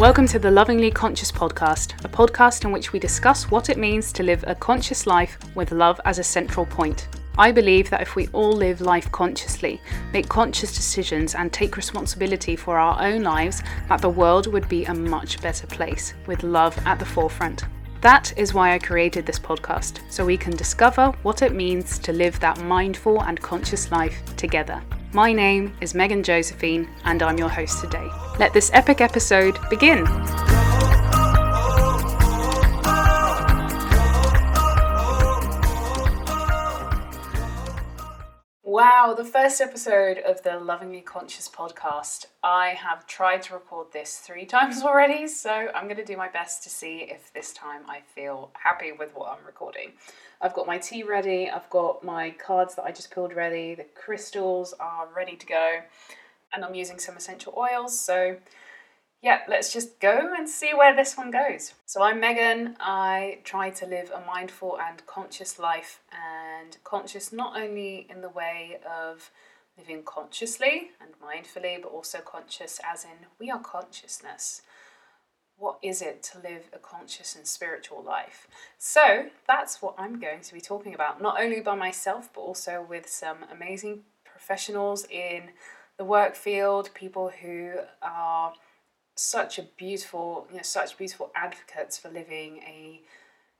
Welcome to the Lovingly Conscious podcast, a podcast in which we discuss what it means to live a conscious life with love as a central point. I believe that if we all live life consciously, make conscious decisions, and take responsibility for our own lives, that the world would be a much better place with love at the forefront. That is why I created this podcast, so we can discover what it means to live that mindful and conscious life together. My name is Megan Josephine, and I'm your host today. Let this epic episode begin. Wow, the first episode of the Lovingly Conscious podcast. I have tried to record this three times already, so I'm going to do my best to see if this time I feel happy with what I'm recording. I've got my tea ready, I've got my cards that I just peeled ready, the crystals are ready to go, and I'm using some essential oils, so yeah, let's just go and see where this one goes. So, I'm Megan. I try to live a mindful and conscious life, and conscious not only in the way of living consciously and mindfully, but also conscious as in we are consciousness. What is it to live a conscious and spiritual life? So, that's what I'm going to be talking about, not only by myself, but also with some amazing professionals in the work field, people who are such a beautiful, you know, such beautiful advocates for living a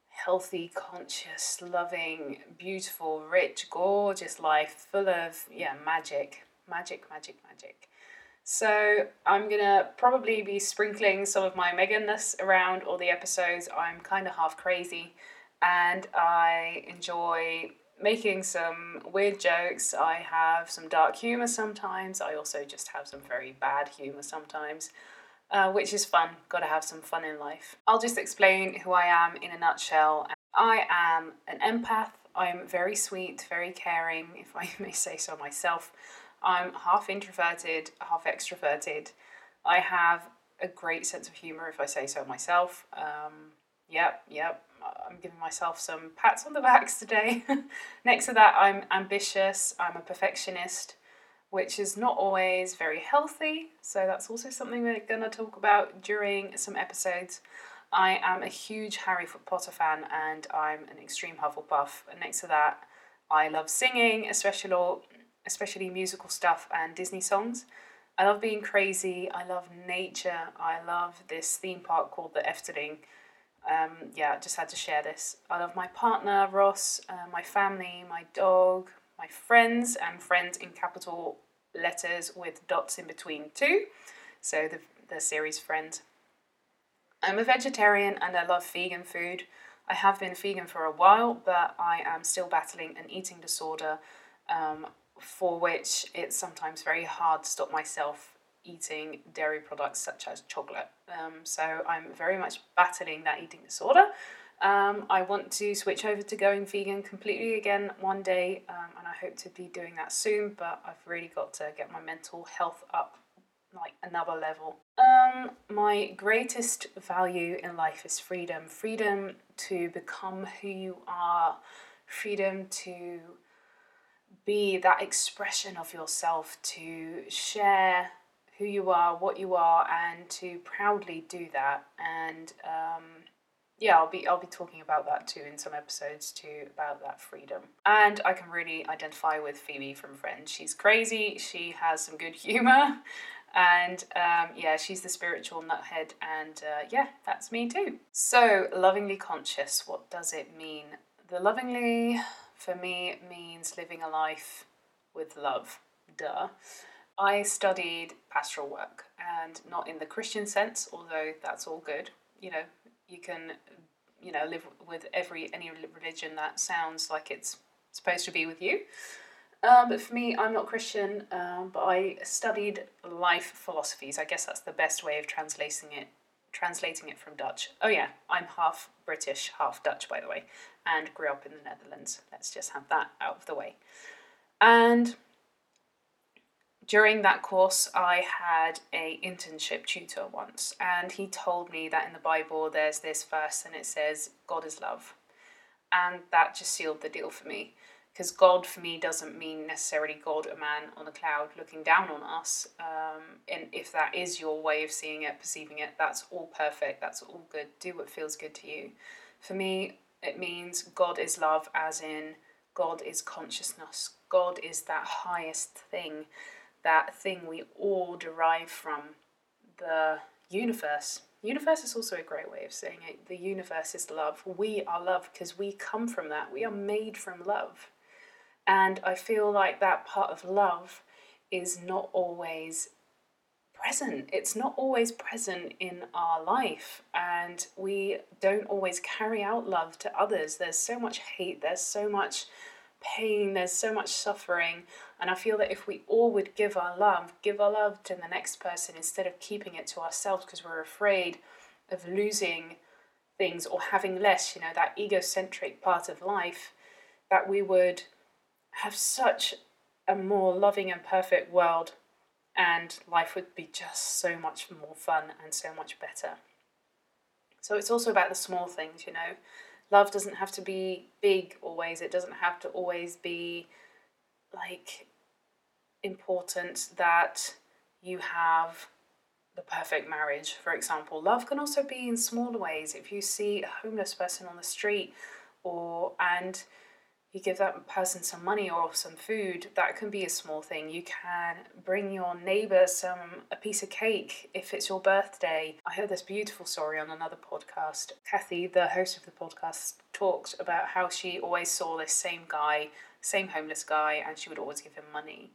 healthy, conscious, loving, beautiful, rich, gorgeous life full of yeah, magic, magic, magic, magic. So I'm gonna probably be sprinkling some of my Meganness around all the episodes. I'm kind of half crazy, and I enjoy making some weird jokes. I have some dark humor sometimes. I also just have some very bad humor sometimes uh, which is fun. Got to have some fun in life. I'll just explain who I am in a nutshell. I am an empath. I'm very sweet, very caring, if I may say so myself. I'm half introverted, half extroverted. I have a great sense of humor, if I say so myself. Um, yep, yep. I'm giving myself some pats on the backs today. Next to that, I'm ambitious. I'm a perfectionist which is not always very healthy. So that's also something we're going to talk about during some episodes. I am a huge Harry Potter fan and I'm an extreme Hufflepuff. And next to that, I love singing, especially especially musical stuff and Disney songs. I love being crazy. I love nature. I love this theme park called the Efteling. Um, yeah, just had to share this. I love my partner Ross, uh, my family, my dog, my friends, and friends in capital letters with dots in between too. So the, the series Friends. I'm a vegetarian and I love vegan food. I have been vegan for a while, but I am still battling an eating disorder um, for which it's sometimes very hard to stop myself eating dairy products such as chocolate. Um, so I'm very much battling that eating disorder. Um, I want to switch over to going vegan completely again one day, um, and I hope to be doing that soon. But I've really got to get my mental health up like another level. Um, my greatest value in life is freedom freedom to become who you are, freedom to be that expression of yourself, to share who you are, what you are, and to proudly do that. And um, yeah, I'll be I'll be talking about that too in some episodes too about that freedom. And I can really identify with Phoebe from Friends. She's crazy. She has some good humor, and um, yeah, she's the spiritual nuthead. And uh, yeah, that's me too. So lovingly conscious. What does it mean? The lovingly for me means living a life with love. Duh. I studied pastoral work, and not in the Christian sense, although that's all good. You know, you can you know live with every any religion that sounds like it's supposed to be with you. Um, but for me i'm not christian um, but i studied life philosophies. I guess that's the best way of translating it translating it from dutch. Oh yeah i'm half british half dutch by the way and grew up in the netherlands. Let's just have that out of the way. And during that course I had a internship tutor once and he told me that in the Bible there's this verse and it says God is love. And that just sealed the deal for me because God for me doesn't mean necessarily God, a man on a cloud looking down on us. Um, and if that is your way of seeing it, perceiving it, that's all perfect. That's all good. Do what feels good to you. For me, it means God is love, as in God is consciousness. God is that highest thing, that thing we all derive from the universe. Universe is also a great way of saying it. The universe is love. We are love because we come from that. We are made from love. And I feel like that part of love is not always present. It's not always present in our life, and we don't always carry out love to others. There's so much hate, there's so much pain, there's so much suffering. And I feel that if we all would give our love, give our love to the next person instead of keeping it to ourselves because we're afraid of losing things or having less, you know, that egocentric part of life, that we would have such a more loving and perfect world, and life would be just so much more fun and so much better. So it's also about the small things, you know. Love doesn't have to be big always, it doesn't have to always be like important that you have the perfect marriage, for example. Love can also be in smaller ways. If you see a homeless person on the street or and you give that person some money or some food that can be a small thing you can bring your neighbor some a piece of cake if it's your birthday i heard this beautiful story on another podcast kathy the host of the podcast talked about how she always saw this same guy same homeless guy and she would always give him money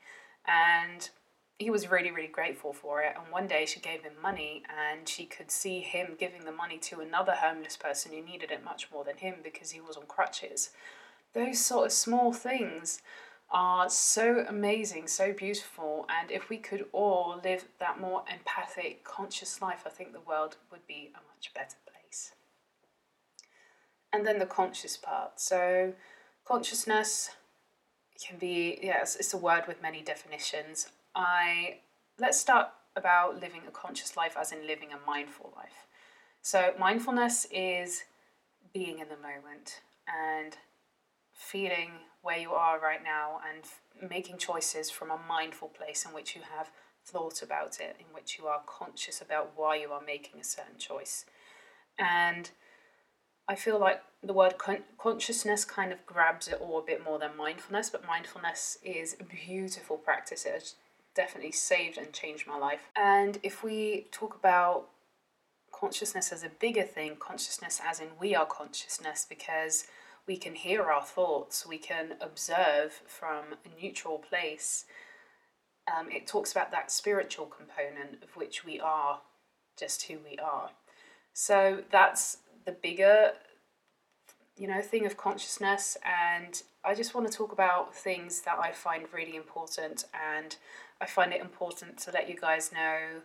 and he was really really grateful for it and one day she gave him money and she could see him giving the money to another homeless person who needed it much more than him because he was on crutches those sort of small things are so amazing, so beautiful, and if we could all live that more empathic, conscious life, I think the world would be a much better place. And then the conscious part. So, consciousness can be, yes, it's a word with many definitions. I let's start about living a conscious life as in living a mindful life. So, mindfulness is being in the moment and feeling where you are right now and f- making choices from a mindful place in which you have thought about it, in which you are conscious about why you are making a certain choice. And I feel like the word con- consciousness kind of grabs it all a bit more than mindfulness, but mindfulness is a beautiful practice. It has definitely saved and changed my life. And if we talk about consciousness as a bigger thing, consciousness as in we are consciousness, because we can hear our thoughts, we can observe from a neutral place. Um, it talks about that spiritual component of which we are just who we are. So that's the bigger, you know, thing of consciousness. And I just want to talk about things that I find really important, and I find it important to let you guys know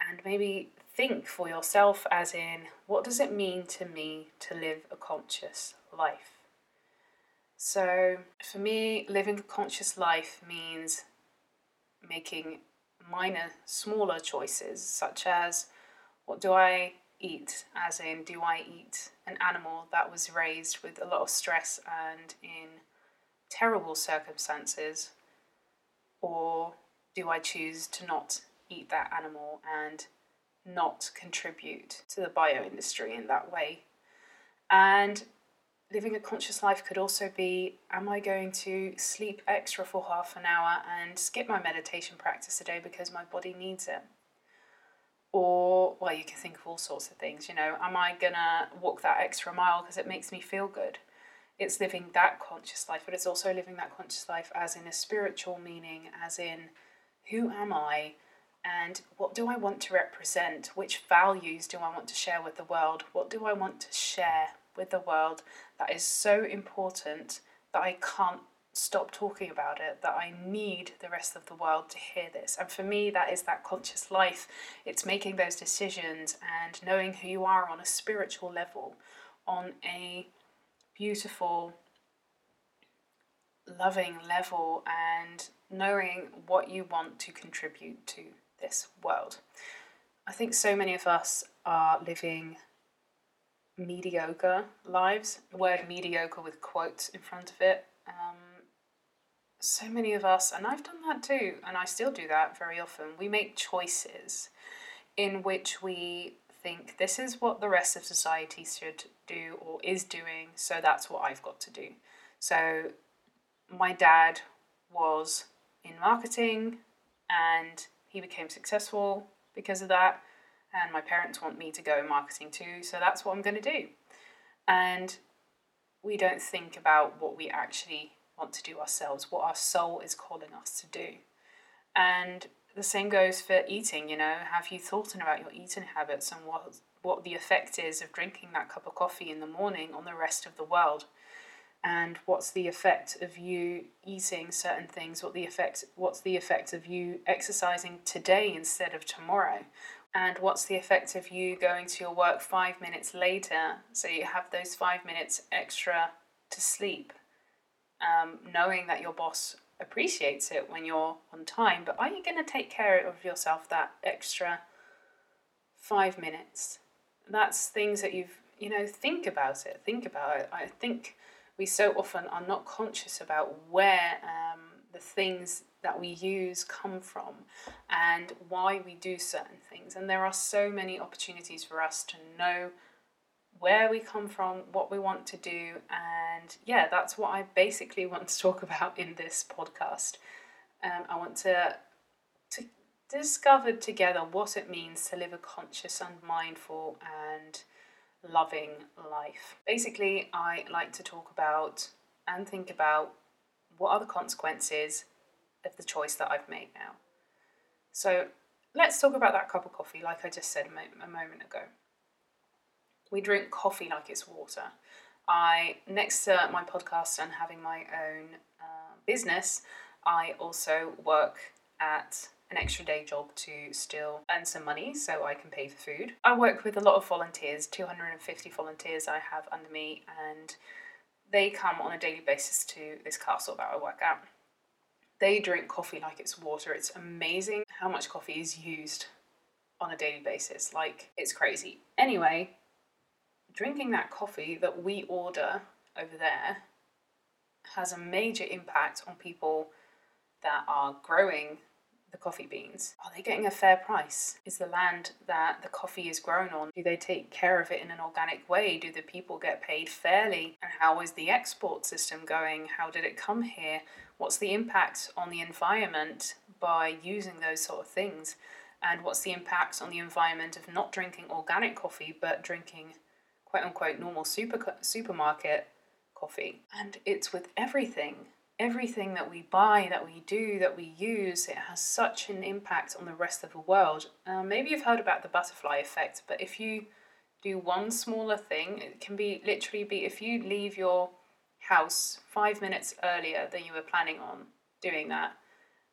and maybe think for yourself as in what does it mean to me to live a conscious life? So, for me, living a conscious life means making minor, smaller choices, such as what do I eat, as in, do I eat an animal that was raised with a lot of stress and in terrible circumstances, or do I choose to not eat that animal and not contribute to the bio industry in that way. And living a conscious life could also be am I going to sleep extra for half an hour and skip my meditation practice today because my body needs it? Or, well, you can think of all sorts of things, you know, am I gonna walk that extra mile because it makes me feel good? It's living that conscious life, but it's also living that conscious life as in a spiritual meaning, as in who am I? and what do I want to represent? Which values do I want to share with the world? What do I want to share with the world that is so important that I can't stop talking about it, that I need the rest of the world to hear this? And for me, that is that conscious life. It's making those decisions and knowing who you are on a spiritual level, on a beautiful, loving level, and knowing what you want to contribute to this world. I think so many of us are living mediocre lives. The word mediocre with quotes in front of it. Um, so many of us, and I've done that too, and I still do that very often, we make choices in which we think this is what the rest of society should do or is doing, so that's what I've got to do. So, my dad was in marketing and he became successful because of that. And my parents want me to go in marketing too, so that's what I'm going to do. And we don't think about what we actually want to do ourselves, what our soul is calling us to do. And the same goes for eating, you know, have you thought about your eating habits and what what the effect is of drinking that cup of coffee in the morning on the rest of the world? And what's the effect of you eating certain things? What the effect what's the effect of you exercising today instead of tomorrow? And what's the effect of you going to your work five minutes later so you have those five minutes extra to sleep? Um, knowing that your boss appreciates it when you're on time, but are you going to take care of yourself that extra five minutes? That's things that you've, you know, think about it. Think about it. I think we so often are not conscious about where um, the things that we use come from and why we do certain things. And there are so many opportunities for us to know where we come from, what we want to do, and yeah, that's what I basically want to talk about in this podcast. Um, I want to to discover together what it means to live a conscious and mindful and loving life. Basically, I like to talk about and think about what are the consequences of the choice that I've made now. So let's talk about that cup of coffee, like I just said a, a moment ago. We drink coffee like it's water. I, next to my podcast and having my own uh, business, I also work at an extra day job to still earn some money so I can pay for food. I work with a lot of volunteers, 250 volunteers I have under me, and they come on a daily basis to this castle that I work at. They drink coffee like it's water. It's amazing how much coffee is used on a daily basis. Like, it's crazy. Anyway, drinking that coffee that we order over there has a major impact on people that are growing the coffee beans? Are they getting a fair price? Is the land that the coffee is grown on, do they take care of it in an organic way? Do the people get paid fairly? And how is the export system going? How did it come here? What's the impact on the environment by using those sort of things? And what's the impact on the environment of not drinking organic coffee but drinking quote unquote normal super supermarket coffee? And it's with everything everything that we buy, that we do, that we use, it has such an impact on the rest of the world. Uh, maybe you've heard about the butterfly effect, but if you do one smaller thing, it can be literally be if you leave your house five minutes earlier than you were planning on doing that,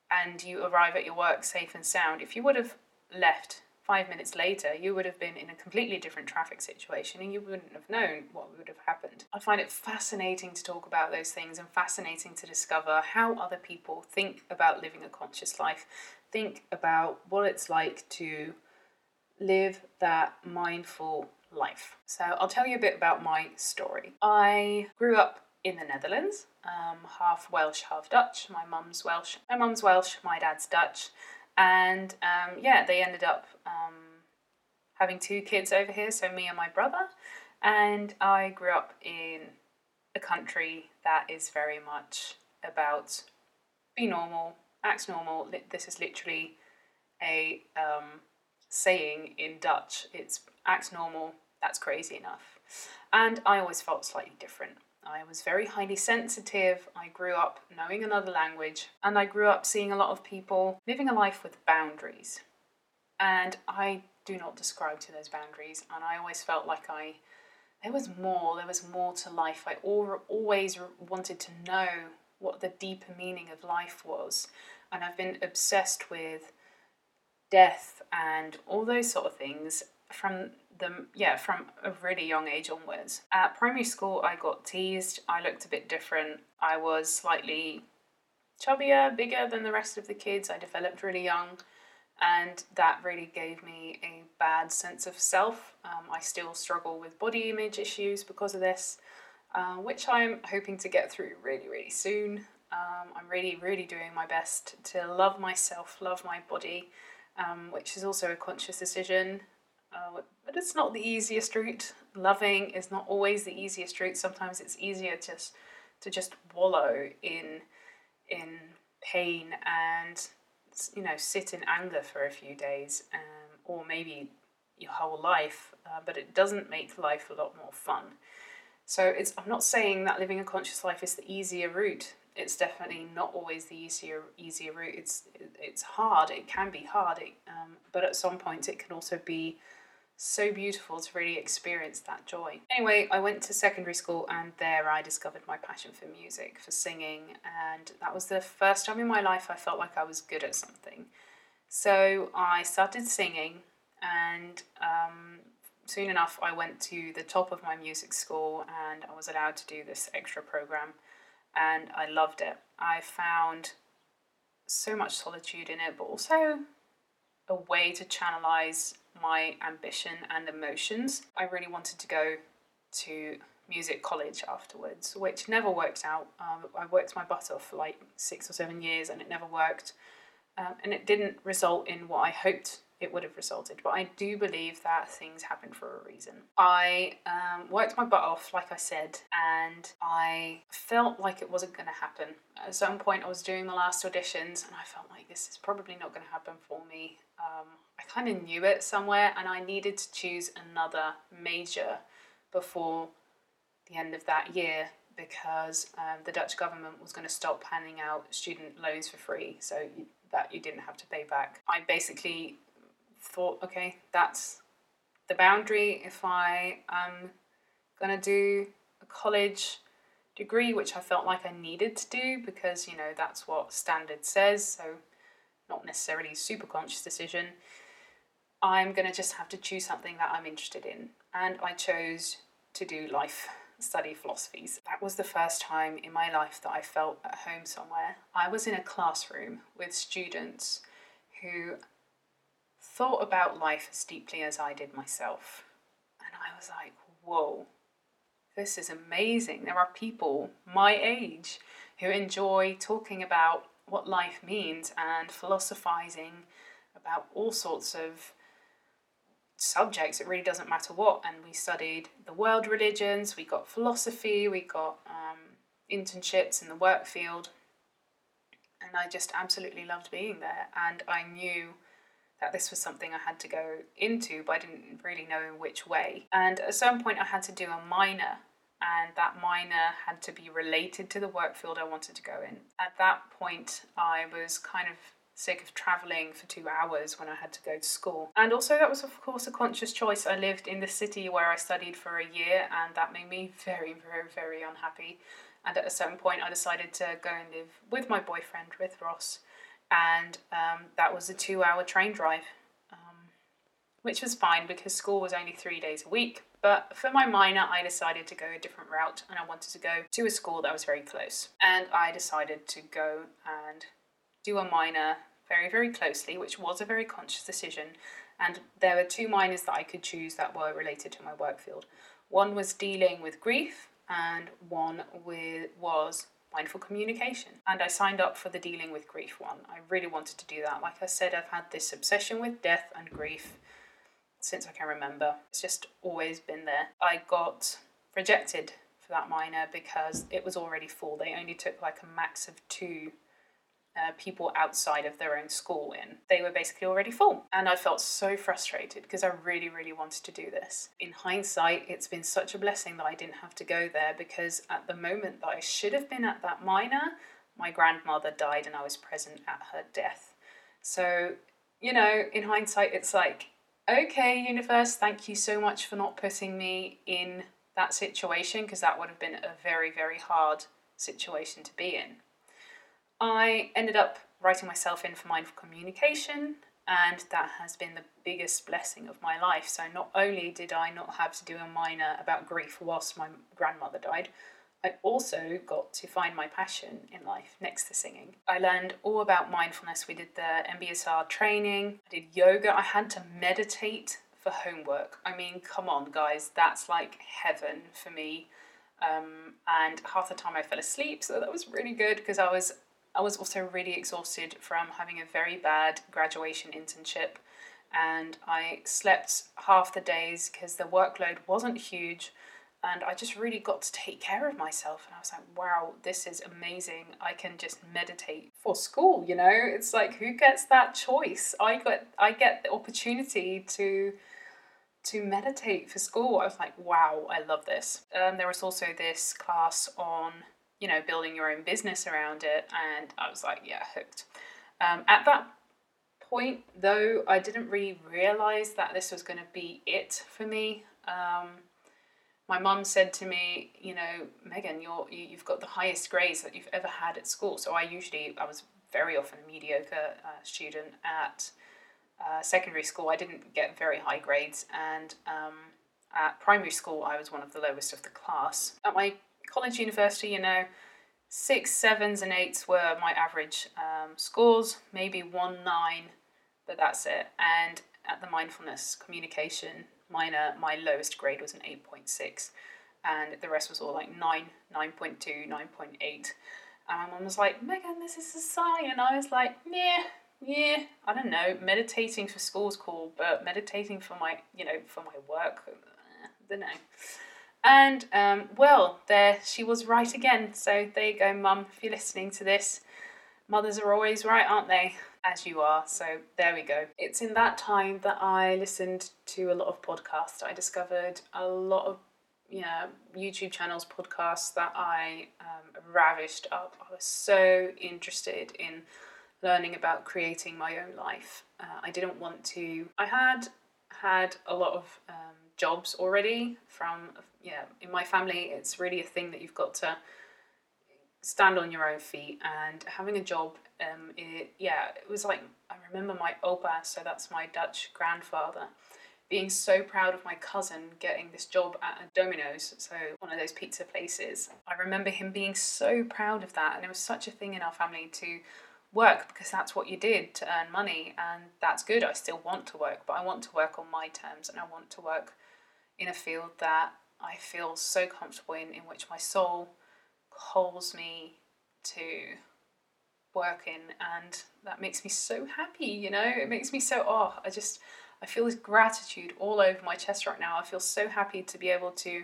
and you arrive at your work safe and sound, if you would have left five minutes later, you would have been in a completely different traffic situation and you wouldn't have known what would have happened. I find it fascinating to talk about those things and fascinating to discover how other people think about living a conscious life, think about what it's like to live that mindful life. So, I'll tell you a bit about my story. I grew up in the Netherlands, um, half Welsh, half Dutch. My mum's Welsh. My mum's Welsh, my dad's Dutch. And um, yeah, they ended up um, having two kids over here, so me and my brother. And I grew up in a country that is very much about be normal, act normal. This is literally a um, saying in Dutch. It's act normal, that's crazy enough. And I always felt slightly different. I was very highly sensitive. I grew up knowing another language, and I grew up seeing a lot of people living a life with boundaries. And I do not describe to those boundaries, and I always felt like I there was more, there was more to life. I always wanted to know what the deeper meaning of life was, and I've been obsessed with death and all those sort of things from the yeah from a really young age onwards. At primary school, I got teased. I looked a bit different. I was slightly chubbier, bigger than the rest of the kids. I developed really young, and that really gave me a bad sense of self. Um, I still struggle with body image issues because of this, uh, which I'm hoping to get through really, really soon. Um, I'm really, really doing my best to love myself, love my body, um, which is also a conscious decision. Uh, but it's not the easiest route. Loving is not always the easiest route. Sometimes it's easier just to just wallow in in pain and you know sit in anger for a few days, um, or maybe your whole life. Uh, but it doesn't make life a lot more fun. So it's. I'm not saying that living a conscious life is the easier route it's definitely not always the easier easier route. It's it's hard. It can be hard, it, um, but at some point it can also be so beautiful to really experience that joy. Anyway, I went to secondary school and there I discovered my passion for music, for singing, and that was the first time in my life I felt like I was good at something. So I started singing, and um, soon enough I went to the top of my music school and I was allowed to do this extra program and I loved it. I found so much solitude in it, but also a way to channelize my ambition and emotions. I really wanted to go to music college afterwards, which never worked out. Um, I worked my butt off for like six or seven years and it never worked. Um, and it didn't result in what I hoped it would have resulted. But I do believe that things happen for a reason. I um, worked my butt off, like I said, and I felt like it wasn't going to happen. At some point, I was doing the last auditions, and I felt like this is probably not going to happen for me. Um, I kind of knew it somewhere, and I needed to choose another major before the end of that year because um, the Dutch government was going to stop handing out student loans for free, so that you didn't have to pay back. I basically thought, okay, that's the boundary. If I am gonna do a college degree, which I felt like I needed to do because you know that's what standard says, so not necessarily a super conscious decision. I'm gonna just have to choose something that I'm interested in, and I chose to do life study philosophies. That was the first time in my life that I felt at home somewhere. I was in a classroom with students who thought about life as deeply as I did myself. And I was like, whoa, this is amazing. There are people my age who enjoy talking about what life means and philosophizing about all sorts of subjects. It really doesn't matter what. And we studied the world religions, we got philosophy, we got um, internships in the work field. And I just absolutely loved being there. And I knew that this was something I had to go into, but I didn't really know which way. And at some point, I had to do a minor, and that minor had to be related to the work field I wanted to go in. At that point, I was kind of sick of travelling for two hours when I had to go to school. And also, that was, of course, a conscious choice. I lived in the city where I studied for a year, and that made me very, very, very unhappy. And at a certain point, I decided to go and live with my boyfriend, with Ross and um, that was a two hour train drive, um, which was fine because school was only three days a week. But for my minor, I decided to go a different route and I wanted to go to a school that was very close. And I decided to go and do a minor very, very closely, which was a very conscious decision. And there were two minors that I could choose that were related to my work field. One was dealing with grief, and one with, was mindful communication. And I signed up for the dealing with grief one. I really wanted to do that. Like I said, I've had this obsession with death and grief since I can remember. It's just always been there. I got rejected for that minor because it was already full. They only took like a max of two uh, people outside of their own school in. They were basically already full. And I felt so frustrated because I really, really wanted to do this. In hindsight, it's been such a blessing that I didn't have to go there because at the moment that I should have been at that minor, my grandmother died and I was present at her death. So, you know, in hindsight, it's like, okay, universe, thank you so much for not putting me in that situation because that would have been a very, very hard situation to be in. I ended up writing myself in for mindful communication, and that has been the biggest blessing of my life. So, not only did I not have to do a minor about grief whilst my grandmother died, I also got to find my passion in life next to singing. I learned all about mindfulness. We did the MBSR training, I did yoga, I had to meditate for homework. I mean, come on, guys, that's like heaven for me. Um, and half the time I fell asleep, so that was really good because I was I was also really exhausted from having a very bad graduation internship, and I slept half the days because the workload wasn't huge, and I just really got to take care of myself. And I was like, wow, this is amazing. I can just meditate for school. You know, it's like who gets that choice? I got I get the opportunity to to meditate for school. I was like, wow, I love this. Um, there was also this class on, you know, building your own business around it, and I was like, yeah, hooked. Um, at that point, though, I didn't really realize that this was going to be it for me. Um, my mum said to me, you know, Megan, you're you, you've got the highest grades that you've ever had at school. So I usually I was very often a mediocre uh, student at uh, secondary school, I didn't get very high grades, and um, at primary school, I was one of the lowest of the class. At my college, university, you know, six, sevens, and eights were my average um, scores, maybe one, nine, but that's it. And at the mindfulness communication minor, my lowest grade was an 8.6, and the rest was all like 9, 9.2, 9.8. And my mum was like, Megan, this is a sign. And I was like, yeah, yeah, I don't know. Meditating for school's cool, but meditating for my, you know, for my work, I uh, don't know. And um, well, there she was right again. So there you go, Mum. If you're listening to this, mothers are always right, aren't they? As you are. So there we go. It's in that time that I listened to a lot of podcasts. I discovered a lot of yeah YouTube channels, podcasts that I um, ravished up. I was so interested in learning about creating my own life. Uh, I didn't want to. I had had a lot of um, jobs already from yeah. In my family, it's really a thing that you've got to stand on your own feet and having a job. Um, it, yeah, it was like I remember my opa, so that's my Dutch grandfather being so proud of my cousin getting this job at a Domino's, so one of those pizza places. I remember him being so proud of that, and it was such a thing in our family to work because that's what you did to earn money and that's good. I still want to work, but I want to work on my terms and I want to work in a field that I feel so comfortable in, in which my soul calls me to work in and that makes me so happy, you know? It makes me so oh, I just I feel this gratitude all over my chest right now. I feel so happy to be able to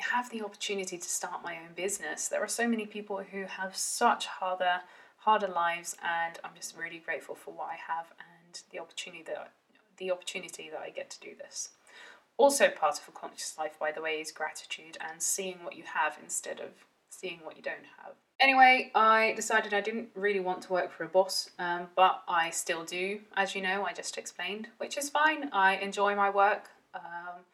have the opportunity to start my own business. There are so many people who have such harder harder lives, and I'm just really grateful for what I have and the opportunity that the opportunity that I get to do this. Also, part of a conscious life, by the way, is gratitude and seeing what you have instead of seeing what you don't have. Anyway, I decided I didn't really want to work for a boss, um, but I still do, as you know, I just explained, which is fine. I enjoy my work, um,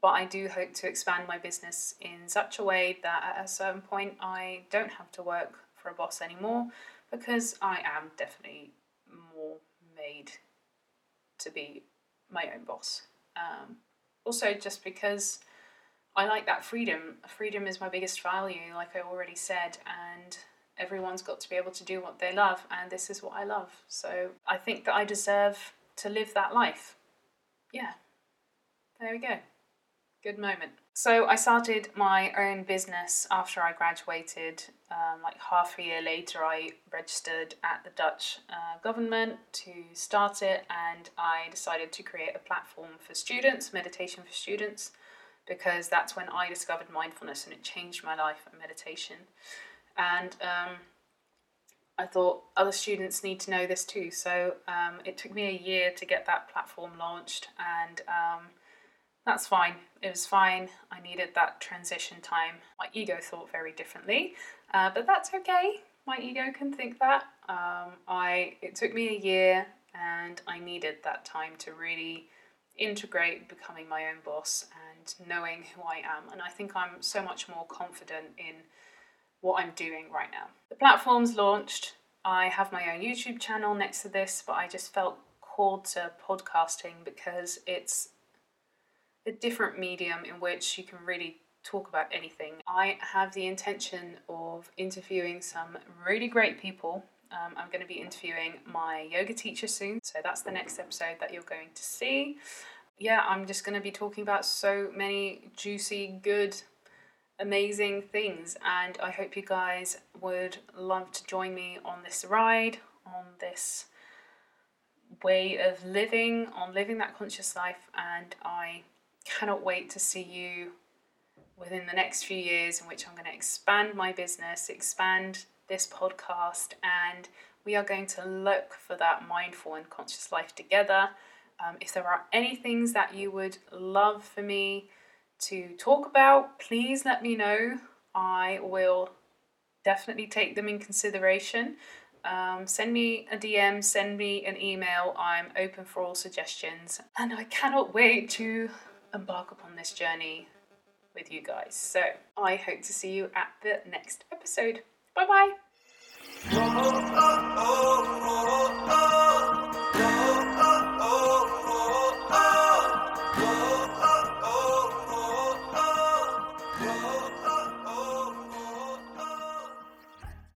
but I do hope to expand my business in such a way that at a certain point I don't have to work for a boss anymore because I am definitely more made to be my own boss. Um, also, just because I like that freedom. Freedom is my biggest value, like I already said, and everyone's got to be able to do what they love, and this is what I love. So I think that I deserve to live that life. Yeah, there we go. Good moment. So I started my own business after I graduated. Um, like half a year later, I registered at the Dutch uh, government to start it, and I decided to create a platform for students, meditation for students, because that's when I discovered mindfulness and it changed my life and meditation. And um, I thought other students need to know this too. So um, it took me a year to get that platform launched, and um, that's fine. It was fine. I needed that transition time. My ego thought very differently, uh, but that's okay. My ego can think that. Um, I it took me a year, and I needed that time to really integrate becoming my own boss and knowing who I am. And I think I'm so much more confident in what I'm doing right now. The platform's launched. I have my own YouTube channel next to this, but I just felt called to podcasting because it's a different medium in which you can really talk about anything. I have the intention of interviewing some really great people. Um, I'm going to be interviewing my yoga teacher soon, so that's the next episode that you're going to see. Yeah, I'm just going to be talking about so many juicy, good, amazing things, and I hope you guys would love to join me on this ride, on this way of living, on living that conscious life, and I cannot wait to see you within the next few years in which I'm going to expand my business, expand this podcast, and we are going to look for that mindful and conscious life together. Um, if there are any things that you would love for me to talk about, please let me know. I will definitely take them in consideration. Um, send me a DM, send me an email. I'm open for all suggestions, and I cannot wait to embark upon this journey with you guys. So I hope to see you at the next episode. Bye bye. Oh, oh, oh,